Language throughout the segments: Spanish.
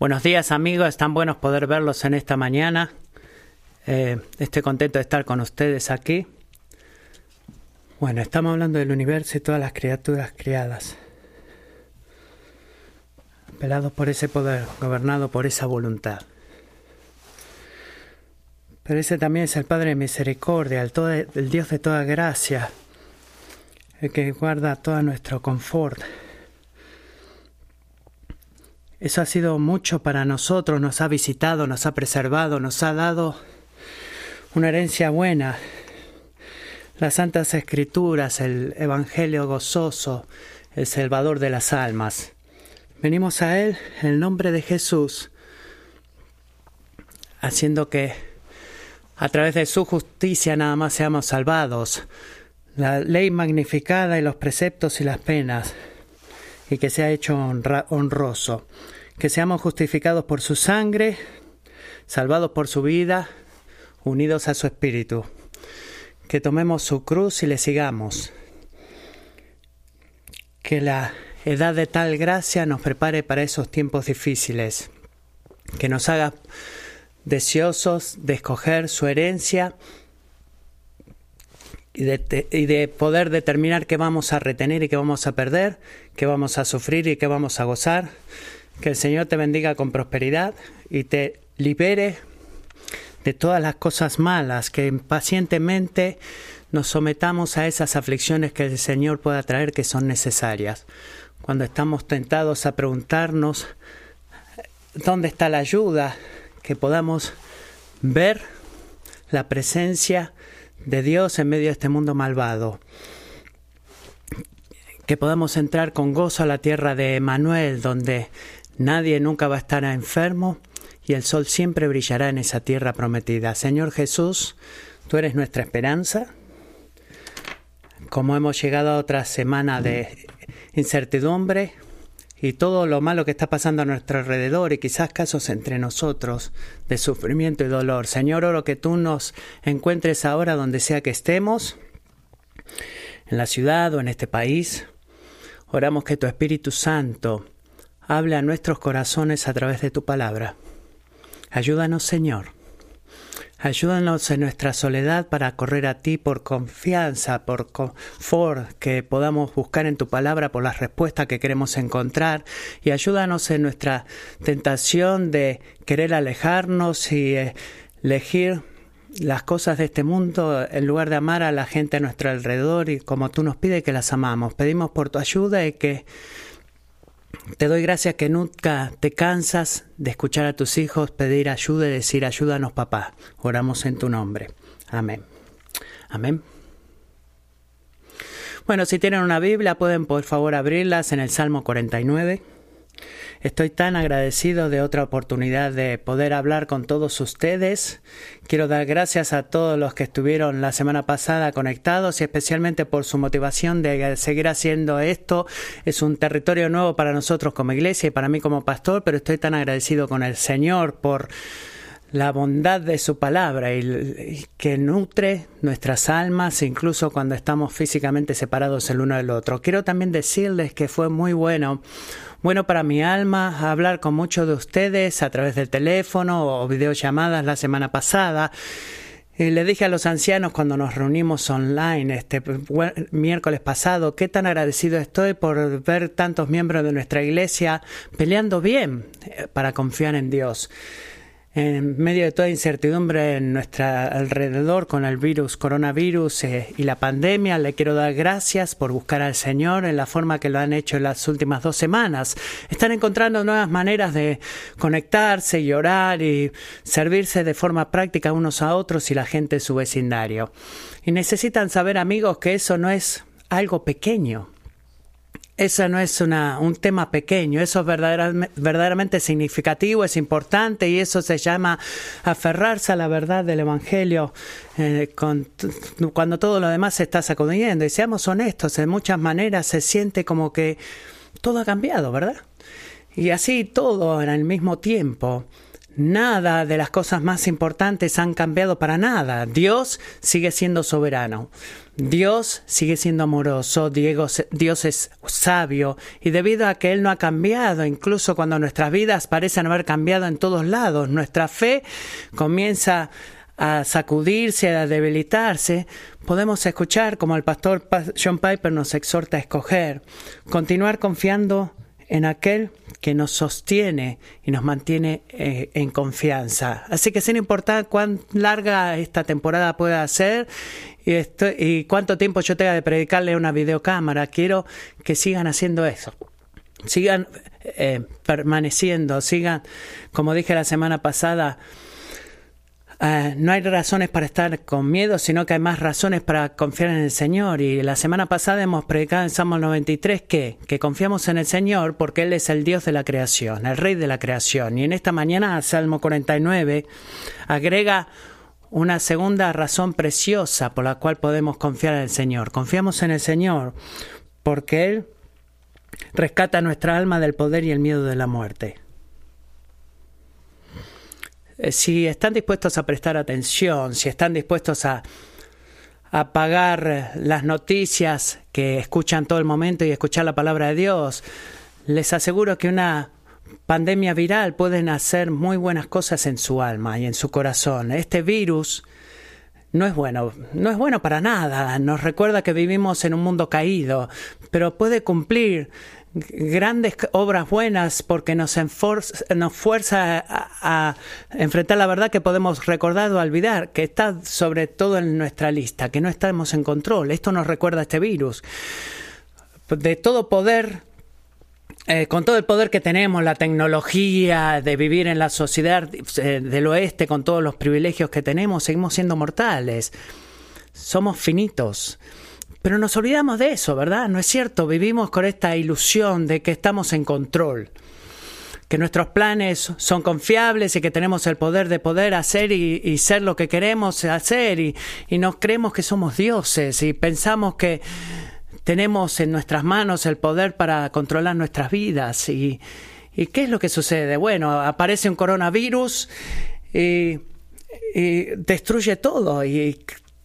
Buenos días amigos, están buenos poder verlos en esta mañana. Eh, estoy contento de estar con ustedes aquí. Bueno, estamos hablando del universo y todas las criaturas criadas. Apelados por ese poder, gobernado por esa voluntad. Pero ese también es el Padre de misericordia, el, todo, el Dios de toda gracia, el que guarda todo nuestro confort eso ha sido mucho para nosotros, nos ha visitado, nos ha preservado, nos ha dado una herencia buena. Las Santas Escrituras, el Evangelio gozoso, el Salvador de las almas. Venimos a Él en el nombre de Jesús, haciendo que a través de su justicia nada más seamos salvados. La ley magnificada y los preceptos y las penas y que sea hecho honroso, que seamos justificados por su sangre, salvados por su vida, unidos a su espíritu, que tomemos su cruz y le sigamos, que la edad de tal gracia nos prepare para esos tiempos difíciles, que nos haga deseosos de escoger su herencia y de, poder determinar qué vamos a retener y qué vamos a perder, qué vamos a sufrir y qué vamos a gozar. Que el Señor te bendiga con prosperidad y te libere de todas las cosas malas, que pacientemente nos sometamos a esas aflicciones que el Señor pueda traer que son necesarias. Cuando estamos tentados a preguntarnos dónde está la ayuda, que podamos ver la presencia de Dios en medio de este mundo malvado. Que podamos entrar con gozo a la tierra de Emanuel, donde nadie nunca va a estar enfermo y el sol siempre brillará en esa tierra prometida. Señor Jesús, tú eres nuestra esperanza. Como hemos llegado a otra semana de incertidumbre, y todo lo malo que está pasando a nuestro alrededor y quizás casos entre nosotros de sufrimiento y dolor. Señor, oro que tú nos encuentres ahora donde sea que estemos, en la ciudad o en este país. Oramos que tu Espíritu Santo hable a nuestros corazones a través de tu palabra. Ayúdanos, Señor Ayúdanos en nuestra soledad para correr a ti por confianza, por confort, que podamos buscar en tu palabra por las respuestas que queremos encontrar. Y ayúdanos en nuestra tentación de querer alejarnos y eh, elegir las cosas de este mundo en lugar de amar a la gente a nuestro alrededor y como tú nos pides que las amamos. Pedimos por tu ayuda y que te doy gracias que nunca te cansas de escuchar a tus hijos pedir ayuda y decir ayúdanos papá. Oramos en tu nombre. Amén. Amén. Bueno, si tienen una Biblia pueden por favor abrirlas en el Salmo 49. Estoy tan agradecido de otra oportunidad de poder hablar con todos ustedes. Quiero dar gracias a todos los que estuvieron la semana pasada conectados y especialmente por su motivación de seguir haciendo esto. Es un territorio nuevo para nosotros como iglesia y para mí como pastor, pero estoy tan agradecido con el Señor por la bondad de su palabra y, que nutre nuestras almas incluso cuando estamos físicamente separados el uno del otro. Quiero también decirles que fue muy bueno bueno para mi alma hablar con muchos de ustedes a través del teléfono o videollamadas la semana pasada. Y le dije a los ancianos cuando nos reunimos online este miércoles pasado, qué tan agradecido estoy por ver tantos miembros de nuestra iglesia peleando bien eh, para confiar en Dios en medio de toda incertidumbre en nuestro alrededor con el virus, coronavirus eh, y la pandemia, le quiero dar gracias por buscar al Señor en la forma que lo han hecho en las últimas dos semanas. Están encontrando nuevas maneras de conectarse y orar y servirse de forma práctica unos a otros y la gente de su vecindario. Y necesitan saber, amigos, que eso no es algo pequeño. Eso no es una, un tema pequeño, eso es verdaderamente, significativo, es importante y eso se llama aferrarse a la verdad del Evangelio eh, cuando todo lo demás se está sacudiendo. Y seamos honestos, en muchas maneras se siente como que todo ha cambiado, ¿verdad? Y así todo en el mismo tiempo. Nada de las cosas más importantes han cambiado para nada. Dios sigue siendo soberano. Dios sigue siendo amoroso, Dios es sabio y debido a que Él no ha cambiado, incluso cuando nuestras vidas parecen haber cambiado en todos lados, nuestra fe comienza a sacudirse, a debilitarse, podemos escuchar como el pastor John Piper nos exhorta a escoger, continuar confiando en aquel que nos sostiene y nos mantiene eh, en confianza. Así que sin importar cuán larga esta temporada pueda ser y, y cuánto tiempo yo tenga de predicarle una videocámara, quiero que sigan haciendo eso. Sigan eh, permaneciendo, sigan, como dije la semana pasada, eh, no hay razones para estar con miedo, sino que hay más razones para confiar en el Señor. Y la semana pasada hemos predicado en Salmo 93 que, que confiamos en el Señor porque Él es el Dios de la creación, el Rey de la creación. Y en esta mañana, Salmo 49 agrega una segunda razón preciosa por la cual podemos confiar en el Señor. Confiamos en el Señor porque Él rescata nuestra alma del poder y el miedo de la muerte. Eh, si están dispuestos a prestar atención, si están dispuestos a apagar las noticias que escuchan todo el momento y escuchar la palabra de Dios, les aseguro que una pandemia viral puede hacer muy buenas cosas en su alma y en su corazón. Este virus no es bueno, no es bueno para nada. Nos recuerda que vivimos en un mundo caído, pero puede cumplir grandes obras buenas porque nos, nos fuerza a, enfrentar la verdad que podemos recordar o olvidar, que está sobre todo en nuestra lista, que no estamos en control. Esto nos recuerda este virus. De todo poder, eh, con todo el poder que tenemos, la tecnología, de vivir en la sociedad eh, del oeste, con todos los privilegios que tenemos, seguimos siendo mortales. Somos finitos. Pero nos olvidamos de eso, ¿verdad? No es cierto, vivimos con esta ilusión de que estamos en control, que nuestros planes son confiables y que tenemos el poder de poder hacer y, ser lo que queremos hacer y, nos creemos que somos dioses y pensamos que tenemos en nuestras manos el poder para controlar nuestras vidas. ¿Y, qué es lo que sucede? Bueno, aparece un coronavirus y, y destruye todo y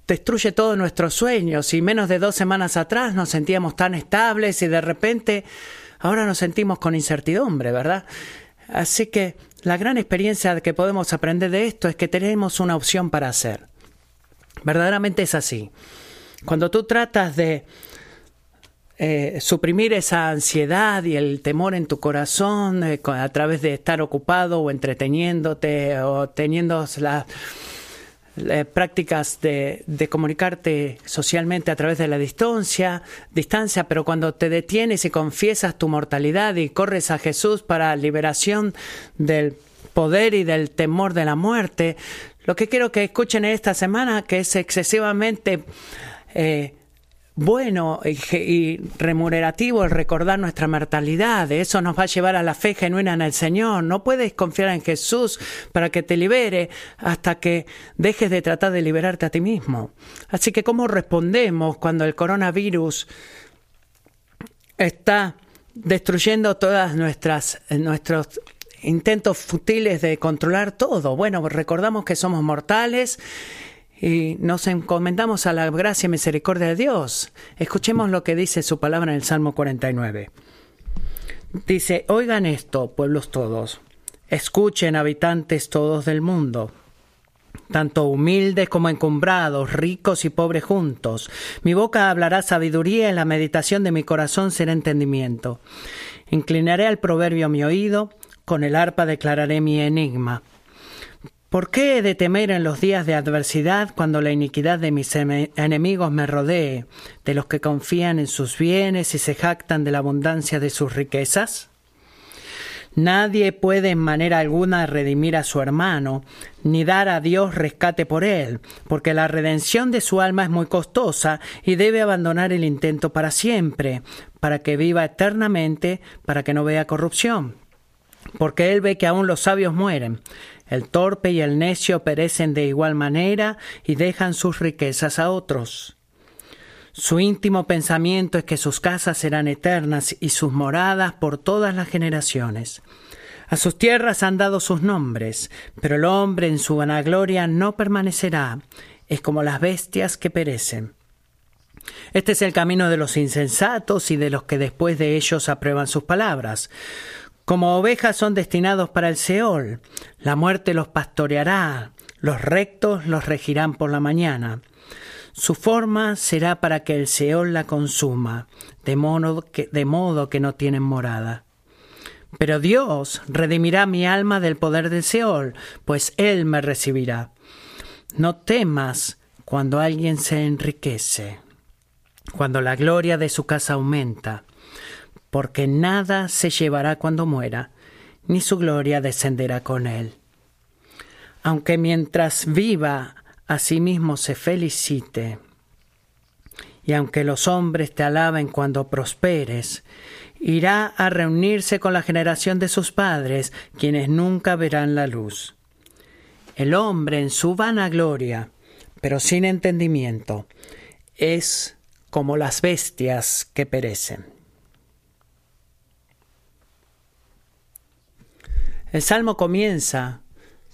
destruye todos nuestros sueños y menos de dos semanas atrás nos sentíamos tan estables y de repente ahora nos sentimos con incertidumbre, ¿verdad? Así que la gran experiencia que podemos aprender de esto es que tenemos una opción para hacer. Verdaderamente es así. Cuando tú tratas de eh, suprimir esa ansiedad y el temor en tu corazón eh, a través de estar ocupado o entreteniéndote o teniendo la eh, prácticas de, comunicarte socialmente a través de la distancia, distancia, pero cuando te detienes y confiesas tu mortalidad y corres a Jesús para liberación del poder y del temor de la muerte, lo que quiero que escuchen esta semana, que es excesivamente eh, bueno y, remunerativo el recordar nuestra mortalidad. Eso nos va a llevar a la fe genuina en el Señor. No puedes confiar en Jesús para que te libere hasta que dejes de tratar de liberarte a ti mismo. Así que, ¿cómo respondemos cuando el coronavirus está destruyendo todas nuestras nuestros intentos futiles de controlar todo? Bueno, recordamos que somos mortales y nos encomendamos a la gracia y misericordia de Dios. Escuchemos lo que dice su palabra en el Salmo 49. Dice, oigan esto, pueblos todos, escuchen habitantes todos del mundo, tanto humildes como encumbrados, ricos y pobres juntos. Mi boca hablará sabiduría y la meditación de mi corazón será entendimiento. Inclinaré al proverbio mi oído, con el arpa declararé mi enigma. ¿Por qué he de temer en los días de adversidad cuando la iniquidad de mis enemigos me rodee, de los que confían en sus bienes y se jactan de la abundancia de sus riquezas? Nadie puede en manera alguna redimir a su hermano, ni dar a Dios rescate por él, porque la redención de su alma es muy costosa y debe abandonar el intento para siempre, para que viva eternamente, para que no vea corrupción. Porque él ve que aún los sabios mueren, el torpe y el necio perecen de igual manera y dejan sus riquezas a otros. Su íntimo pensamiento es que sus casas serán eternas y sus moradas por todas las generaciones. A sus tierras han dado sus nombres, pero el hombre en su vanagloria no permanecerá, es como las bestias que perecen. Este es el camino de los insensatos y de los que después de ellos aprueban sus palabras. Como ovejas son destinados para el Seol, la muerte los pastoreará, los rectos los regirán por la mañana. Su forma será para que el Seol la consuma, de modo que, de modo que no tienen morada. Pero Dios redimirá mi alma del poder del Seol, pues Él me recibirá. No temas cuando alguien se enriquece, cuando la gloria de su casa aumenta, porque nada se llevará cuando muera, ni su gloria descenderá con él. Aunque mientras viva a sí mismo se felicite, y aunque los hombres te alaben cuando prosperes, irá a reunirse con la generación de sus padres, quienes nunca verán la luz. El hombre en su vanagloria, pero sin entendimiento, es como las bestias que perecen. El salmo comienza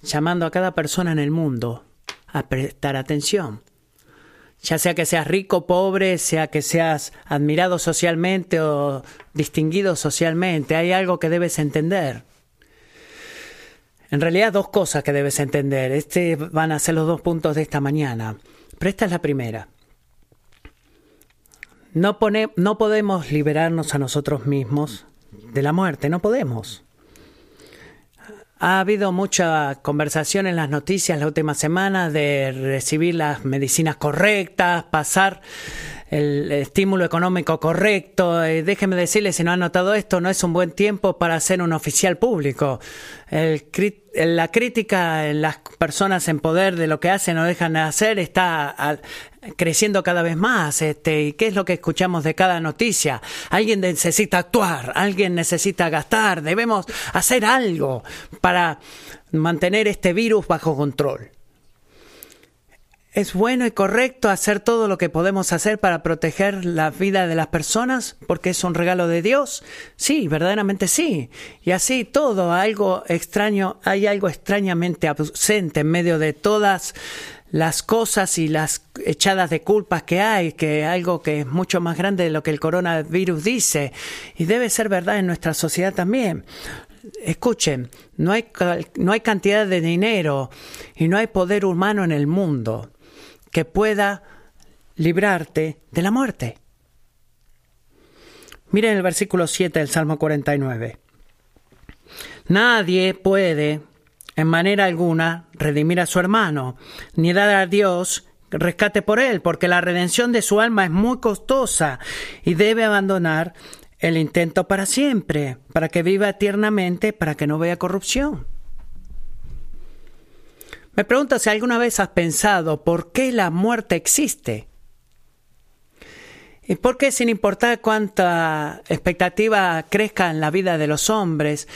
llamando a cada persona en el mundo a prestar atención ya sea que seas rico, pobre, sea que seas admirado socialmente o distinguido socialmente, hay algo que debes entender. En realidad dos cosas que debes entender. Este van a ser los dos puntos de esta mañana. Pero esta es la primera. No, no podemos liberarnos a nosotros mismos de la muerte, no podemos. Ha habido mucha conversación en las noticias la última semana de recibir las medicinas correctas, pasar el estímulo económico correcto. Eh, déjeme decirle, si no han notado esto, no es un buen tiempo para ser un oficial público. la crítica en las personas en poder de lo que hacen o dejan de hacer está creciendo cada vez más. Este, ¿Y qué es lo que escuchamos de cada noticia? Alguien necesita actuar, alguien necesita gastar, debemos hacer algo para mantener este virus bajo control. ¿Es bueno y correcto hacer todo lo que podemos hacer para proteger la vida de las personas porque es un regalo de Dios? Sí, verdaderamente sí. Y así todo, algo extraño, hay algo extrañamente ausente en medio de todas las cosas y las echadas de culpas que hay, que algo que es mucho más grande de lo que el coronavirus dice, y debe ser verdad en nuestra sociedad también. Escuchen, no hay, no hay cantidad de dinero y no hay poder humano en el mundo que pueda librarte de la muerte. Miren el versículo 7 del Salmo 49. Nadie puede en manera alguna redimir a su hermano, ni dar a Dios rescate por él, porque la redención de su alma es muy costosa y debe abandonar el intento para siempre, para que viva eternamente, para que no vea corrupción. Me pregunto si alguna vez has pensado por qué la muerte existe. ¿Y por qué sin importar cuánta expectativa crezca en la vida de los hombres,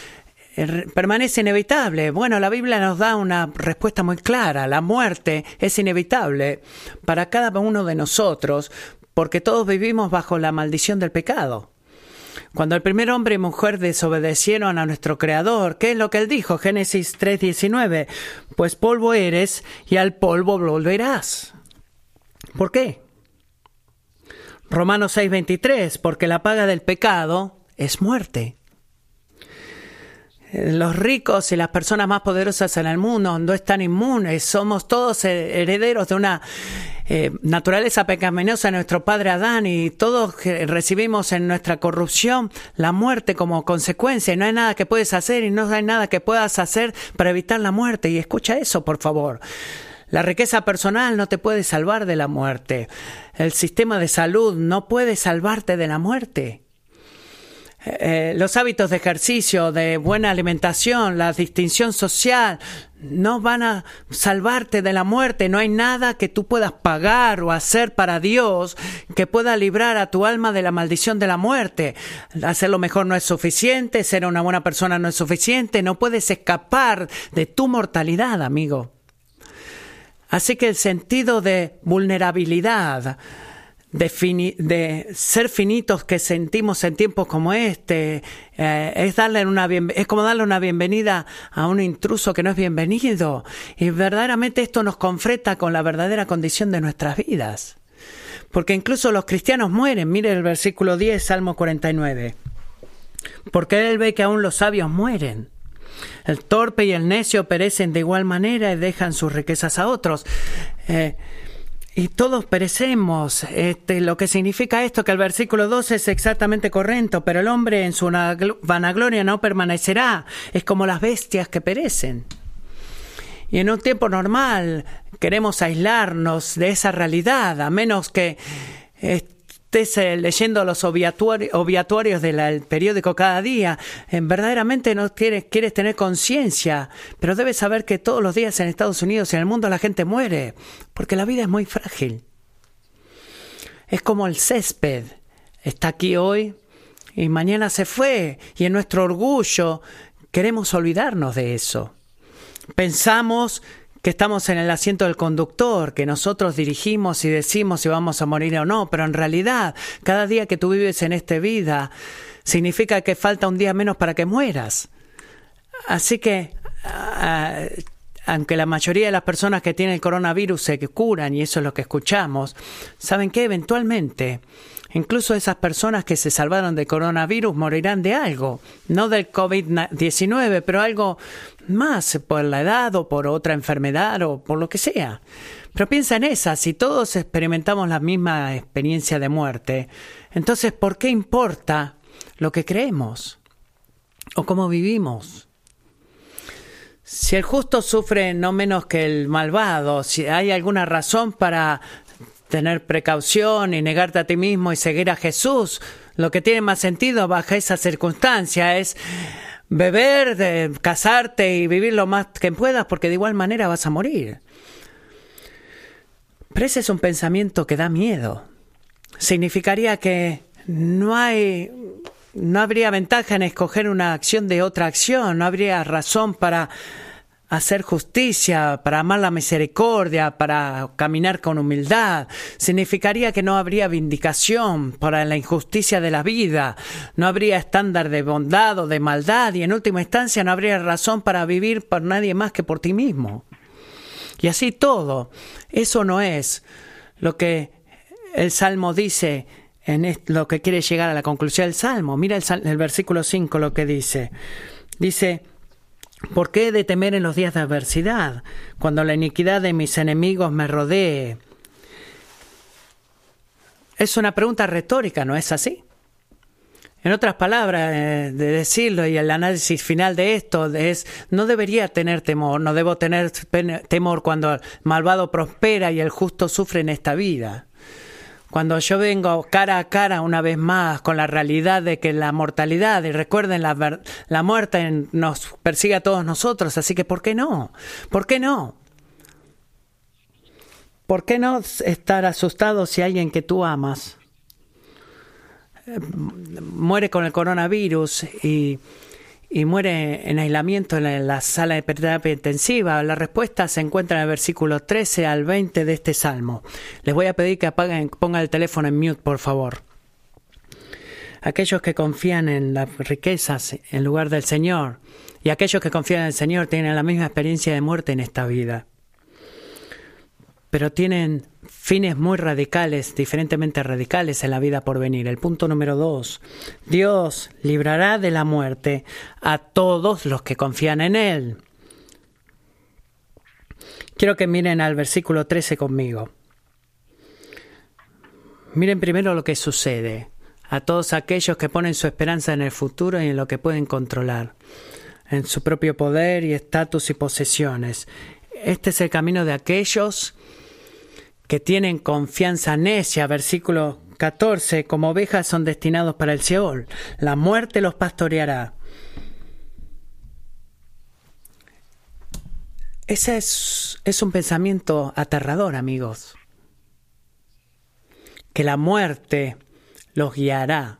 permanece inevitable? Bueno, la Biblia nos da una respuesta muy clara. La muerte es inevitable para cada uno de nosotros porque todos vivimos bajo la maldición del pecado. Cuando el primer hombre y mujer desobedecieron a nuestro Creador, ¿qué es lo que él dijo? Génesis 3:19, pues polvo eres y al polvo volverás. ¿Por qué? Romanos 6:23, porque la paga del pecado es muerte. Los ricos y las personas más poderosas en el mundo no están inmunes, somos todos herederos de una eh, naturaleza pecaminosa de nuestro padre Adán y todos recibimos en nuestra corrupción la muerte como consecuencia y no hay nada que puedes hacer y no hay nada que puedas hacer para evitar la muerte. Y escucha eso, por favor. La riqueza personal no te puede salvar de la muerte. El sistema de salud no puede salvarte de la muerte. Eh, los hábitos de ejercicio, de buena alimentación, la distinción social, no van a salvarte de la muerte. No hay nada que tú puedas pagar o hacer para Dios que pueda librar a tu alma de la maldición de la muerte. Hacerlo mejor no es suficiente, ser una buena persona no es suficiente, no puedes escapar de tu mortalidad, amigo. Así que el sentido de vulnerabilidad, de, ser finitos que sentimos en tiempos como este. Eh, es, darle una es como darle una bienvenida a un intruso que no es bienvenido. Y verdaderamente esto nos confrenta con la verdadera condición de nuestras vidas. Porque incluso los cristianos mueren. Mire el versículo 10, Salmo 49. Porque él ve que aún los sabios mueren. El torpe y el necio perecen de igual manera y dejan sus riquezas a otros. Eh, y todos perecemos. Este, lo que significa esto, que el versículo 12 es exactamente correcto, pero el hombre en su vanagloria no permanecerá. Es como las bestias que perecen. Y en un tiempo normal queremos aislarnos de esa realidad, a menos que estés eh, leyendo los obviatorios del periódico cada día, eh, verdaderamente no quieres, quieres tener conciencia, pero debes saber que todos los días en Estados Unidos y en el mundo la gente muere, porque la vida es muy frágil. Es como el césped, está aquí hoy y mañana se fue, y en nuestro orgullo queremos olvidarnos de eso. Pensamos que estamos en el asiento del conductor, que nosotros dirigimos y decimos si vamos a morir o no, pero en realidad cada día que tú vives en esta vida significa que falta un día menos para que mueras. Así que, aunque la mayoría de las personas que tienen el coronavirus se curan, y eso es lo que escuchamos, saben que eventualmente Incluso esas personas que se salvaron del coronavirus morirán de algo, no del COVID-19, pero algo más, por la edad o por otra enfermedad o por lo que sea. Pero piensa en esa, si todos experimentamos la misma experiencia de muerte, entonces ¿por qué importa lo que creemos o cómo vivimos? Si el justo sufre no menos que el malvado, si hay alguna razón para tener precaución y negarte a ti mismo y seguir a Jesús, lo que tiene más sentido bajo esa circunstancia es beber, de, casarte y vivir lo más que puedas porque de igual manera vas a morir. Pero ese es un pensamiento que da miedo. Significaría que no hay no habría ventaja en escoger una acción de otra acción, no habría razón para hacer justicia, para amar la misericordia, para caminar con humildad. Significaría que no habría vindicación para la injusticia de la vida, no habría estándar de bondad o de maldad y en última instancia no habría razón para vivir por nadie más que por ti mismo. Y así todo, eso no es lo que el Salmo dice en lo que quiere llegar a la conclusión del Salmo. Mira el, el versículo 5 lo que dice. Dice, ¿Por qué he de temer en los días de adversidad, cuando la iniquidad de mis enemigos me rodee? Es una pregunta retórica, ¿no es así? En otras palabras, eh, de decirlo y el análisis final de esto es, no debería tener temor, no debo tener temor cuando el malvado prospera y el justo sufre en esta vida. Cuando yo vengo cara a cara una vez más con la realidad de que la mortalidad, y recuerden, la, la muerte nos persigue a todos nosotros, así que ¿por qué no? ¿Por qué no? ¿Por qué no estar asustado si alguien que tú amas eh, muere con el coronavirus y y muere en aislamiento en la sala de terapia intensiva? La respuesta se encuentra en el versículo 13 al 20 de este salmo. Les voy a pedir que apaguen, pongan el teléfono en mute, por favor. Aquellos que confían en las riquezas en lugar del Señor y aquellos que confían en el Señor tienen la misma experiencia de muerte en esta vida. Pero tienen fines muy radicales, diferentemente radicales en la vida por venir. El punto número dos, Dios librará de la muerte a todos los que confían en Él. Quiero que miren al versículo 13 conmigo. Miren primero lo que sucede a todos aquellos que ponen su esperanza en el futuro y en lo que pueden controlar, en su propio poder y estatus y posesiones. Este es el camino de aquellos que tienen confianza necia, versículo 14, como ovejas son destinados para el Seol, la muerte los pastoreará. Ese es, es un pensamiento aterrador, amigos. Que la muerte los guiará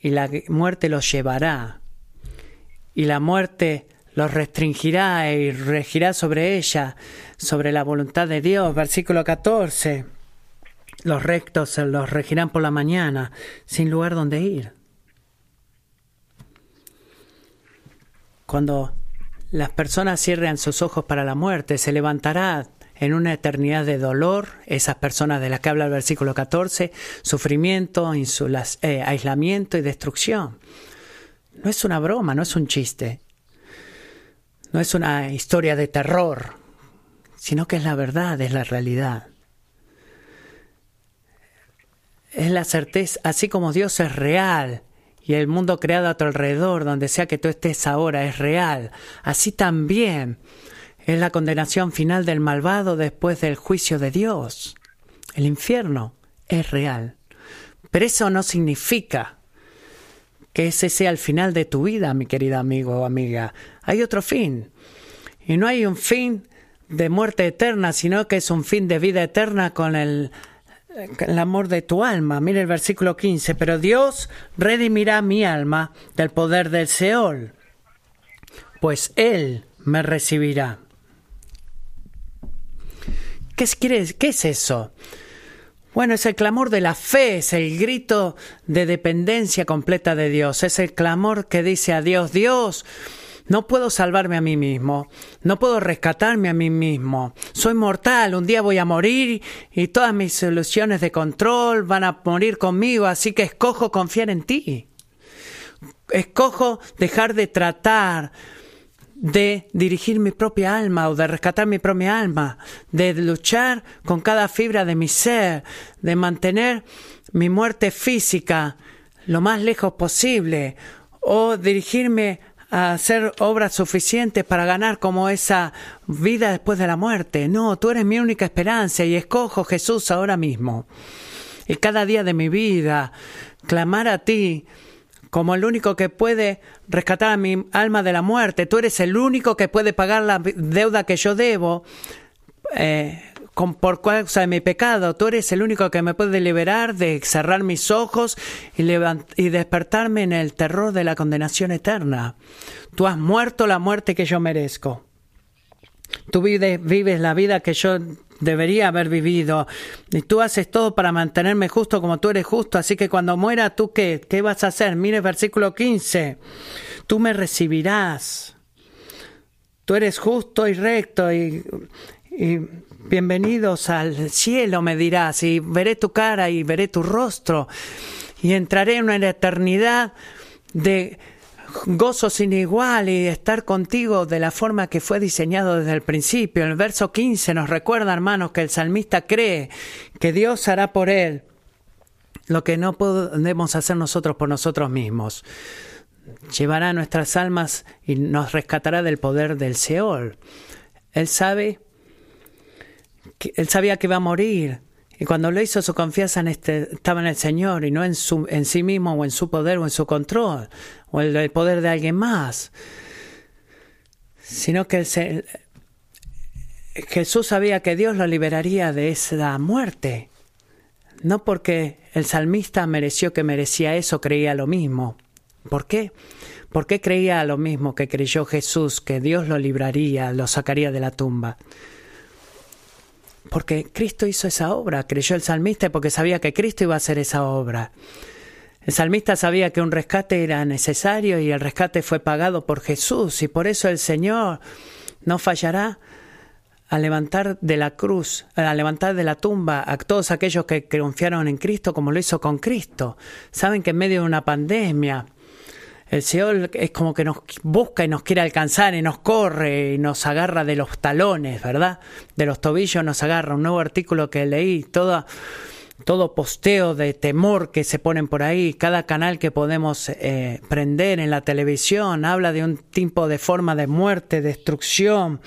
y la muerte los llevará y la muerte los restringirá y regirá sobre ella, sobre la voluntad de Dios. Versículo 14. Los rectos los regirán por la mañana, sin lugar donde ir. Cuando las personas cierran sus ojos para la muerte, se levantará en una eternidad de dolor, esas personas de las que habla el versículo 14, sufrimiento, eh, aislamiento y destrucción. No es una broma, no es un chiste, no es una historia de terror, sino que es la verdad, es la realidad. Es la certeza, así como Dios es real y el mundo creado a tu alrededor, donde sea que tú estés ahora, es real, así también es la condenación final del malvado después del juicio de Dios. El infierno es real. Pero eso no significa que ese sea el final de tu vida, mi querido amigo o amiga. Hay otro fin. Y no hay un fin de muerte eterna, sino que es un fin de vida eterna con el, amor de tu alma. Mire el versículo 15. Pero Dios redimirá mi alma del poder del Seol, pues Él me recibirá. ¿Qué es, ¿Qué es eso? Bueno, es el clamor de la fe, es el grito de dependencia completa de Dios, es el clamor que dice a Dios, Dios, no puedo salvarme a mí mismo, no puedo rescatarme a mí mismo, soy mortal, un día voy a morir y todas mis soluciones de control van a morir conmigo, así que escojo confiar en ti. Escojo dejar de tratar de dirigir mi propia alma o de rescatar mi propia alma, de luchar con cada fibra de mi ser, de mantener mi muerte física lo más lejos posible o dirigirme a hacer obras suficientes para ganar como esa vida después de la muerte. No, tú eres mi única esperanza y escojo Jesús ahora mismo. Y cada día de mi vida clamar a ti como el único que puede rescatar a mi alma de la muerte. Tú eres el único que puede pagar la deuda que yo debo eh, con, por causa de mi pecado. Tú eres el único que me puede liberar de cerrar mis ojos y, despertarme en el terror de la condenación eterna. Tú has muerto la muerte que yo merezco. Tú vives la vida que yo debería haber vivido. Y tú haces todo para mantenerme justo como tú eres justo. Así que cuando muera, ¿tú qué? ¿Qué vas a hacer? Mire versículo 15. Tú me recibirás. Tú eres justo y recto y, bienvenidos al cielo, me dirás. Y veré tu cara y veré tu rostro. Y entraré en una eternidad de gozo sin igual y estar contigo de la forma que fue diseñado desde el principio. El verso 15 nos recuerda, hermanos, que el salmista cree que Dios hará por él lo que no podemos hacer nosotros por nosotros mismos. Llevará nuestras almas y nos rescatará del poder del Seol. Él sabe que él sabía que iba a morir, y cuando lo hizo, su confianza en este, estaba en el Señor y no en, su, en sí mismo o en su poder o en su control o en el poder de alguien más. Sino que Jesús sabía que Dios lo liberaría de esa muerte. No porque el salmista mereció que merecía eso, creía lo mismo. ¿Por qué? ¿Por qué creía lo mismo que creyó Jesús, que Dios lo libraría, lo sacaría de la tumba? Porque Cristo hizo esa obra, creyó el salmista porque sabía que Cristo iba a hacer esa obra. El salmista sabía que un rescate era necesario y el rescate fue pagado por Jesús y por eso el Señor no fallará a levantar de la cruz, a levantar de la tumba a todos aquellos que confiaron en Cristo como lo hizo con Cristo. Saben que en medio de una pandemia, el Señor es como que nos busca y nos quiere alcanzar y nos corre y nos agarra de los talones, ¿verdad? De los tobillos nos agarra. Un nuevo artículo que leí, todo, todo posteo de temor que se ponen por ahí, cada canal que podemos eh, prender en la televisión habla de un tipo de forma de muerte, destrucción,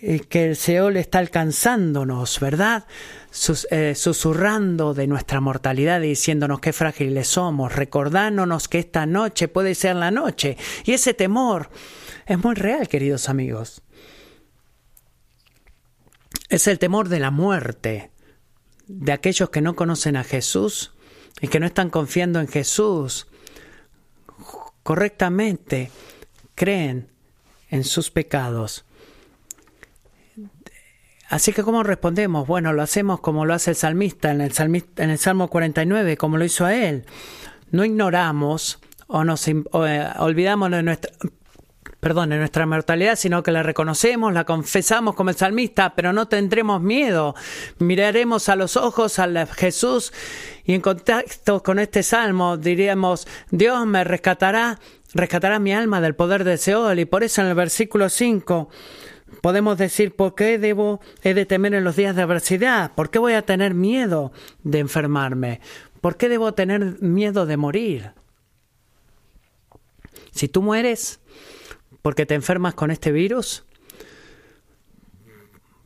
y que el Seol está alcanzándonos, ¿verdad? Eh, susurrando de nuestra mortalidad y diciéndonos qué frágiles somos, recordándonos que esta noche puede ser la noche. Y ese temor es muy real, queridos amigos. Es el temor de la muerte, de aquellos que no conocen a Jesús y que no están confiando en Jesús correctamente, creen en sus pecados Así que ¿cómo respondemos? Bueno, lo hacemos como lo hace el salmista en el, salmista, en el Salmo 49, como lo hizo a él. No ignoramos o nos eh, olvidamos de nuestra perdón, de nuestra mortalidad, sino que la reconocemos, la confesamos como el salmista, pero no tendremos miedo. Miraremos a los ojos a Jesús y en contacto con este salmo diríamos, Dios me rescatará, rescatará mi alma del poder de Seol. Y por eso en el versículo 5 podemos decir, ¿por qué debo, he de temer en los días de adversidad? ¿Por qué voy a tener miedo de enfermarme? ¿Por qué debo tener miedo de morir? Si tú mueres porque te enfermas con este virus,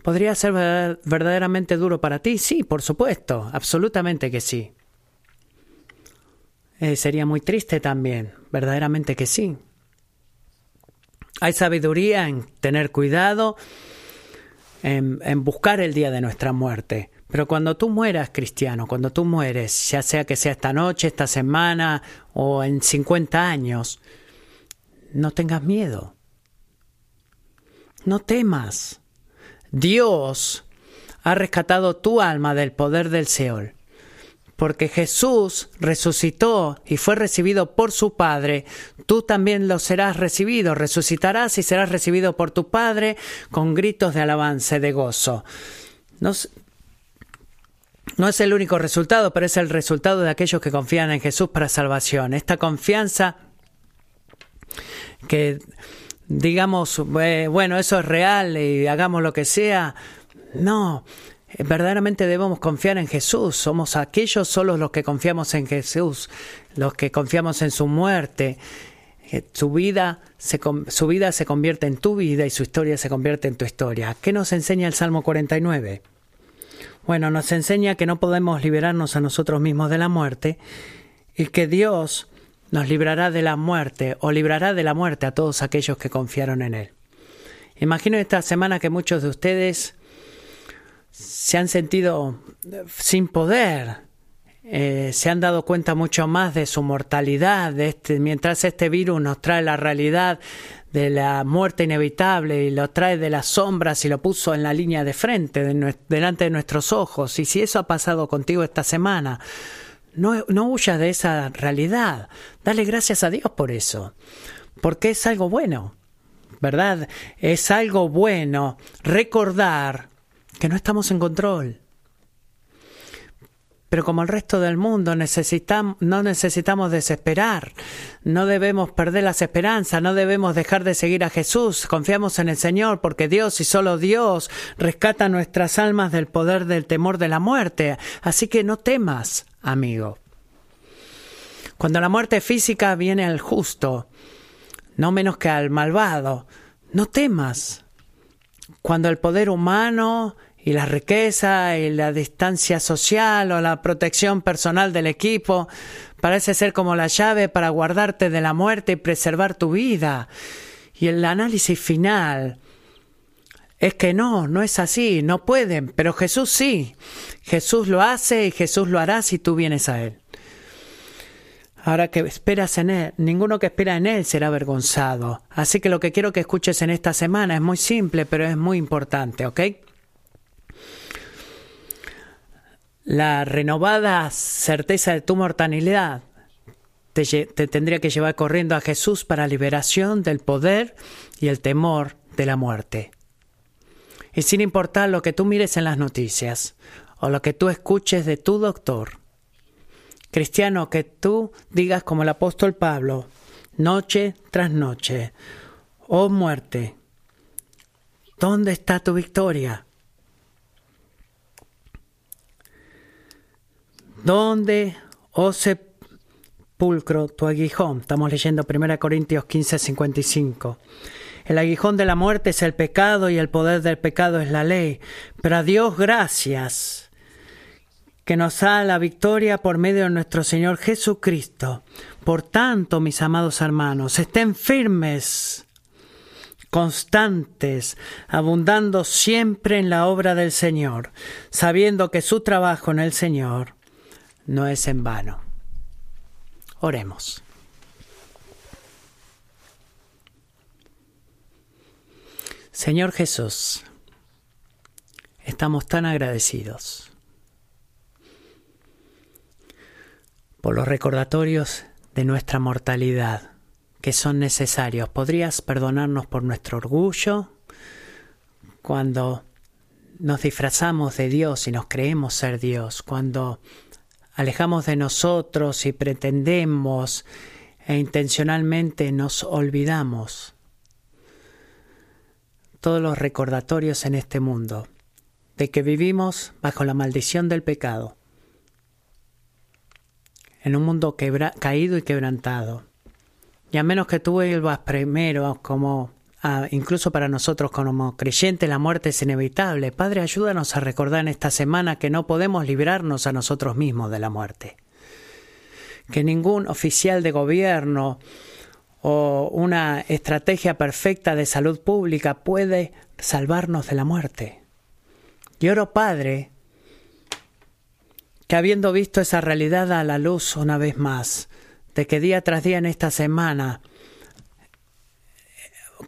¿podría ser verdaderamente duro para ti? Sí, por supuesto, absolutamente que sí. Eh, sería muy triste también, verdaderamente que sí. Hay sabiduría en tener cuidado, en, buscar el día de nuestra muerte. Pero cuando tú mueras, cristiano, cuando tú mueres, ya sea que sea esta noche, esta semana o en 50 años, no tengas miedo. No temas. Dios ha rescatado tu alma del poder del Seol porque Jesús resucitó y fue recibido por su Padre, tú también lo serás recibido, resucitarás y serás recibido por tu Padre con gritos de alabanza y de gozo. No, es el único resultado, pero es el resultado de aquellos que confían en Jesús para salvación. Esta confianza que digamos, bueno, eso es real y hagamos lo que sea. No, verdaderamente debemos confiar en Jesús. Somos aquellos solos los que confiamos en Jesús, los que confiamos en su muerte. Eh, su vida, se, su vida se convierte en tu vida y su historia se convierte en tu historia. ¿Qué nos enseña el Salmo 49? Bueno, nos enseña que no podemos liberarnos a nosotros mismos de la muerte y que Dios nos librará de la muerte o librará de la muerte a todos aquellos que confiaron en Él. Imagino esta semana que muchos de ustedes se han sentido sin poder, eh, se han dado cuenta mucho más de su mortalidad, de este, mientras este virus nos trae la realidad de la muerte inevitable y lo trae de las sombras y lo puso en la línea de frente, delante de nuestros ojos. Y si eso ha pasado contigo esta semana, no, no huyas de esa realidad. Dale gracias a Dios por eso, porque es algo bueno, ¿verdad? Es algo bueno recordar que no estamos en control. Pero como el resto del mundo necesitamos, no necesitamos desesperar, no debemos perder las esperanzas, no debemos dejar de seguir a Jesús, confiamos en el Señor porque Dios y solo Dios rescata nuestras almas del poder del temor de la muerte. Así que no temas, amigo. Cuando la muerte física viene al justo, no menos que al malvado, no temas. Cuando el poder humano y la riqueza y la distancia social o la protección personal del equipo parece ser como la llave para guardarte de la muerte y preservar tu vida. Y el análisis final es que no, no es así, no pueden, pero Jesús sí. Jesús lo hace y Jesús lo hará si tú vienes a Él. Ahora que esperas en Él, ninguno que espera en Él será avergonzado. Así que lo que quiero que escuches en esta semana es muy simple, pero es muy importante, ¿ok? la renovada certeza de tu mortalidad te, tendría que llevar corriendo a Jesús para liberación del poder y el temor de la muerte. Y sin importar lo que tú mires en las noticias o lo que tú escuches de tu doctor, cristiano, que tú digas como el apóstol Pablo, noche tras noche, oh muerte, ¿dónde está tu victoria? ¿Dónde, oh sepulcro, tu aguijón? Estamos leyendo 1 Corintios 15, 55. El aguijón de la muerte es el pecado y el poder del pecado es la ley. Pero a Dios gracias que nos da la victoria por medio de nuestro Señor Jesucristo. Por tanto, mis amados hermanos, estén firmes, constantes, abundando siempre en la obra del Señor, sabiendo que su trabajo en el Señor no es en vano. Oremos. Señor Jesús, estamos tan agradecidos por los recordatorios de nuestra mortalidad que son necesarios. ¿Podrías perdonarnos por nuestro orgullo cuando nos disfrazamos de Dios y nos creemos ser Dios, cuando alejamos de nosotros y pretendemos e intencionalmente nos olvidamos. Todos los recordatorios en este mundo de que vivimos bajo la maldición del pecado, en un mundo caído y quebrantado. Y a menos que tú vuelvas primero como incluso para nosotros como creyentes la muerte es inevitable. Padre, ayúdanos a recordar en esta semana que no podemos librarnos a nosotros mismos de la muerte. Que ningún oficial de gobierno o una estrategia perfecta de salud pública puede salvarnos de la muerte. Y oro, Padre, que habiendo visto esa realidad a la luz una vez más, de que día tras día en esta semana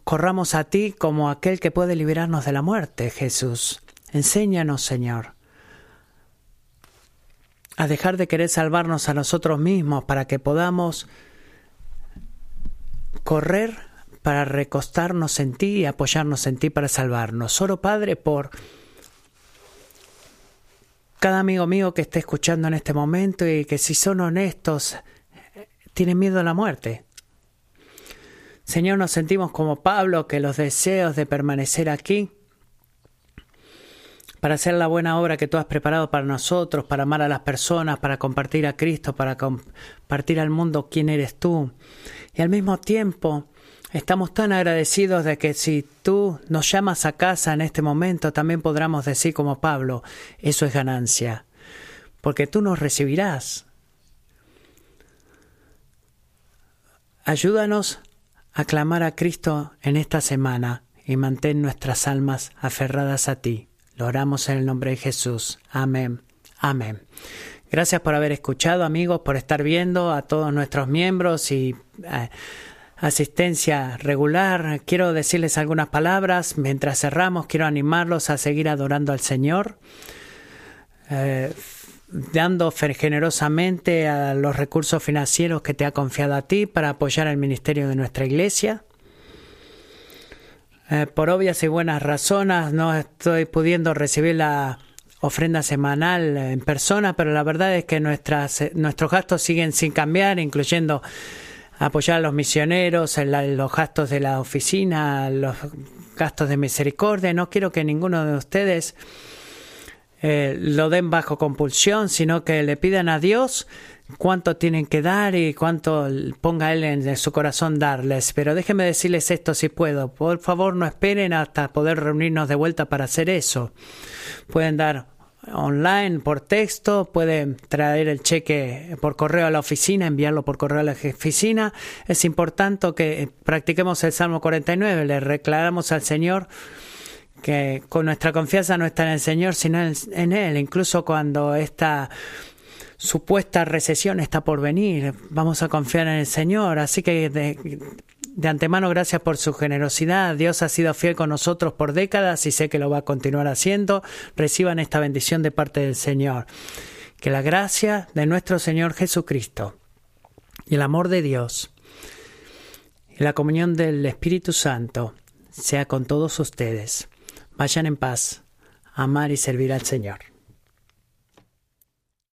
corramos a ti como aquel que puede liberarnos de la muerte, Jesús. Enséñanos, Señor, a dejar de querer salvarnos a nosotros mismos para que podamos correr para recostarnos en ti y apoyarnos en ti para salvarnos. Solo Padre por cada amigo mío que esté escuchando en este momento y que si son honestos, tienen miedo a la muerte. Señor, nos sentimos como Pablo, que los deseos de permanecer aquí para hacer la buena obra que tú has preparado para nosotros, para amar a las personas, para compartir a Cristo, para compartir al mundo quién eres tú. Y al mismo tiempo, estamos tan agradecidos de que si tú nos llamas a casa en este momento, también podremos decir como Pablo, eso es ganancia, porque tú nos recibirás. Ayúdanos aclamar a Cristo en esta semana y mantén nuestras almas aferradas a ti. Lo oramos en el nombre de Jesús. Amén. Amén. Gracias por haber escuchado, amigos, por estar viendo a todos nuestros miembros y eh, asistencia regular. Quiero decirles algunas palabras. Mientras cerramos, quiero animarlos a seguir adorando al Señor. Eh, dando generosamente a los recursos financieros que te ha confiado a ti para apoyar el ministerio de nuestra iglesia. Eh, por obvias y buenas razones no estoy pudiendo recibir la ofrenda semanal en persona, pero la verdad es que nuestras, eh, nuestros gastos siguen sin cambiar, incluyendo apoyar a los misioneros, los gastos de la oficina, los gastos de misericordia. No quiero que ninguno de ustedes eh, lo den bajo compulsión, sino que le pidan a Dios cuánto tienen que dar y cuánto ponga Él en su corazón darles. Pero déjenme decirles esto si puedo. Por favor, no esperen hasta poder reunirnos de vuelta para hacer eso. Pueden dar online, por texto, pueden traer el cheque por correo a la oficina, enviarlo por correo a la oficina. Es importante que practiquemos el Salmo 49, le reclamamos al Señor que con nuestra confianza no está en el Señor, sino en Él, incluso cuando esta supuesta recesión está por venir, vamos a confiar en el Señor. Así que de antemano, gracias por su generosidad. Dios ha sido fiel con nosotros por décadas y sé que lo va a continuar haciendo. Reciban esta bendición de parte del Señor. Que la gracia de nuestro Señor Jesucristo y el amor de Dios y la comunión del Espíritu Santo sea con todos ustedes. Vayan en paz, amar y servir al Señor.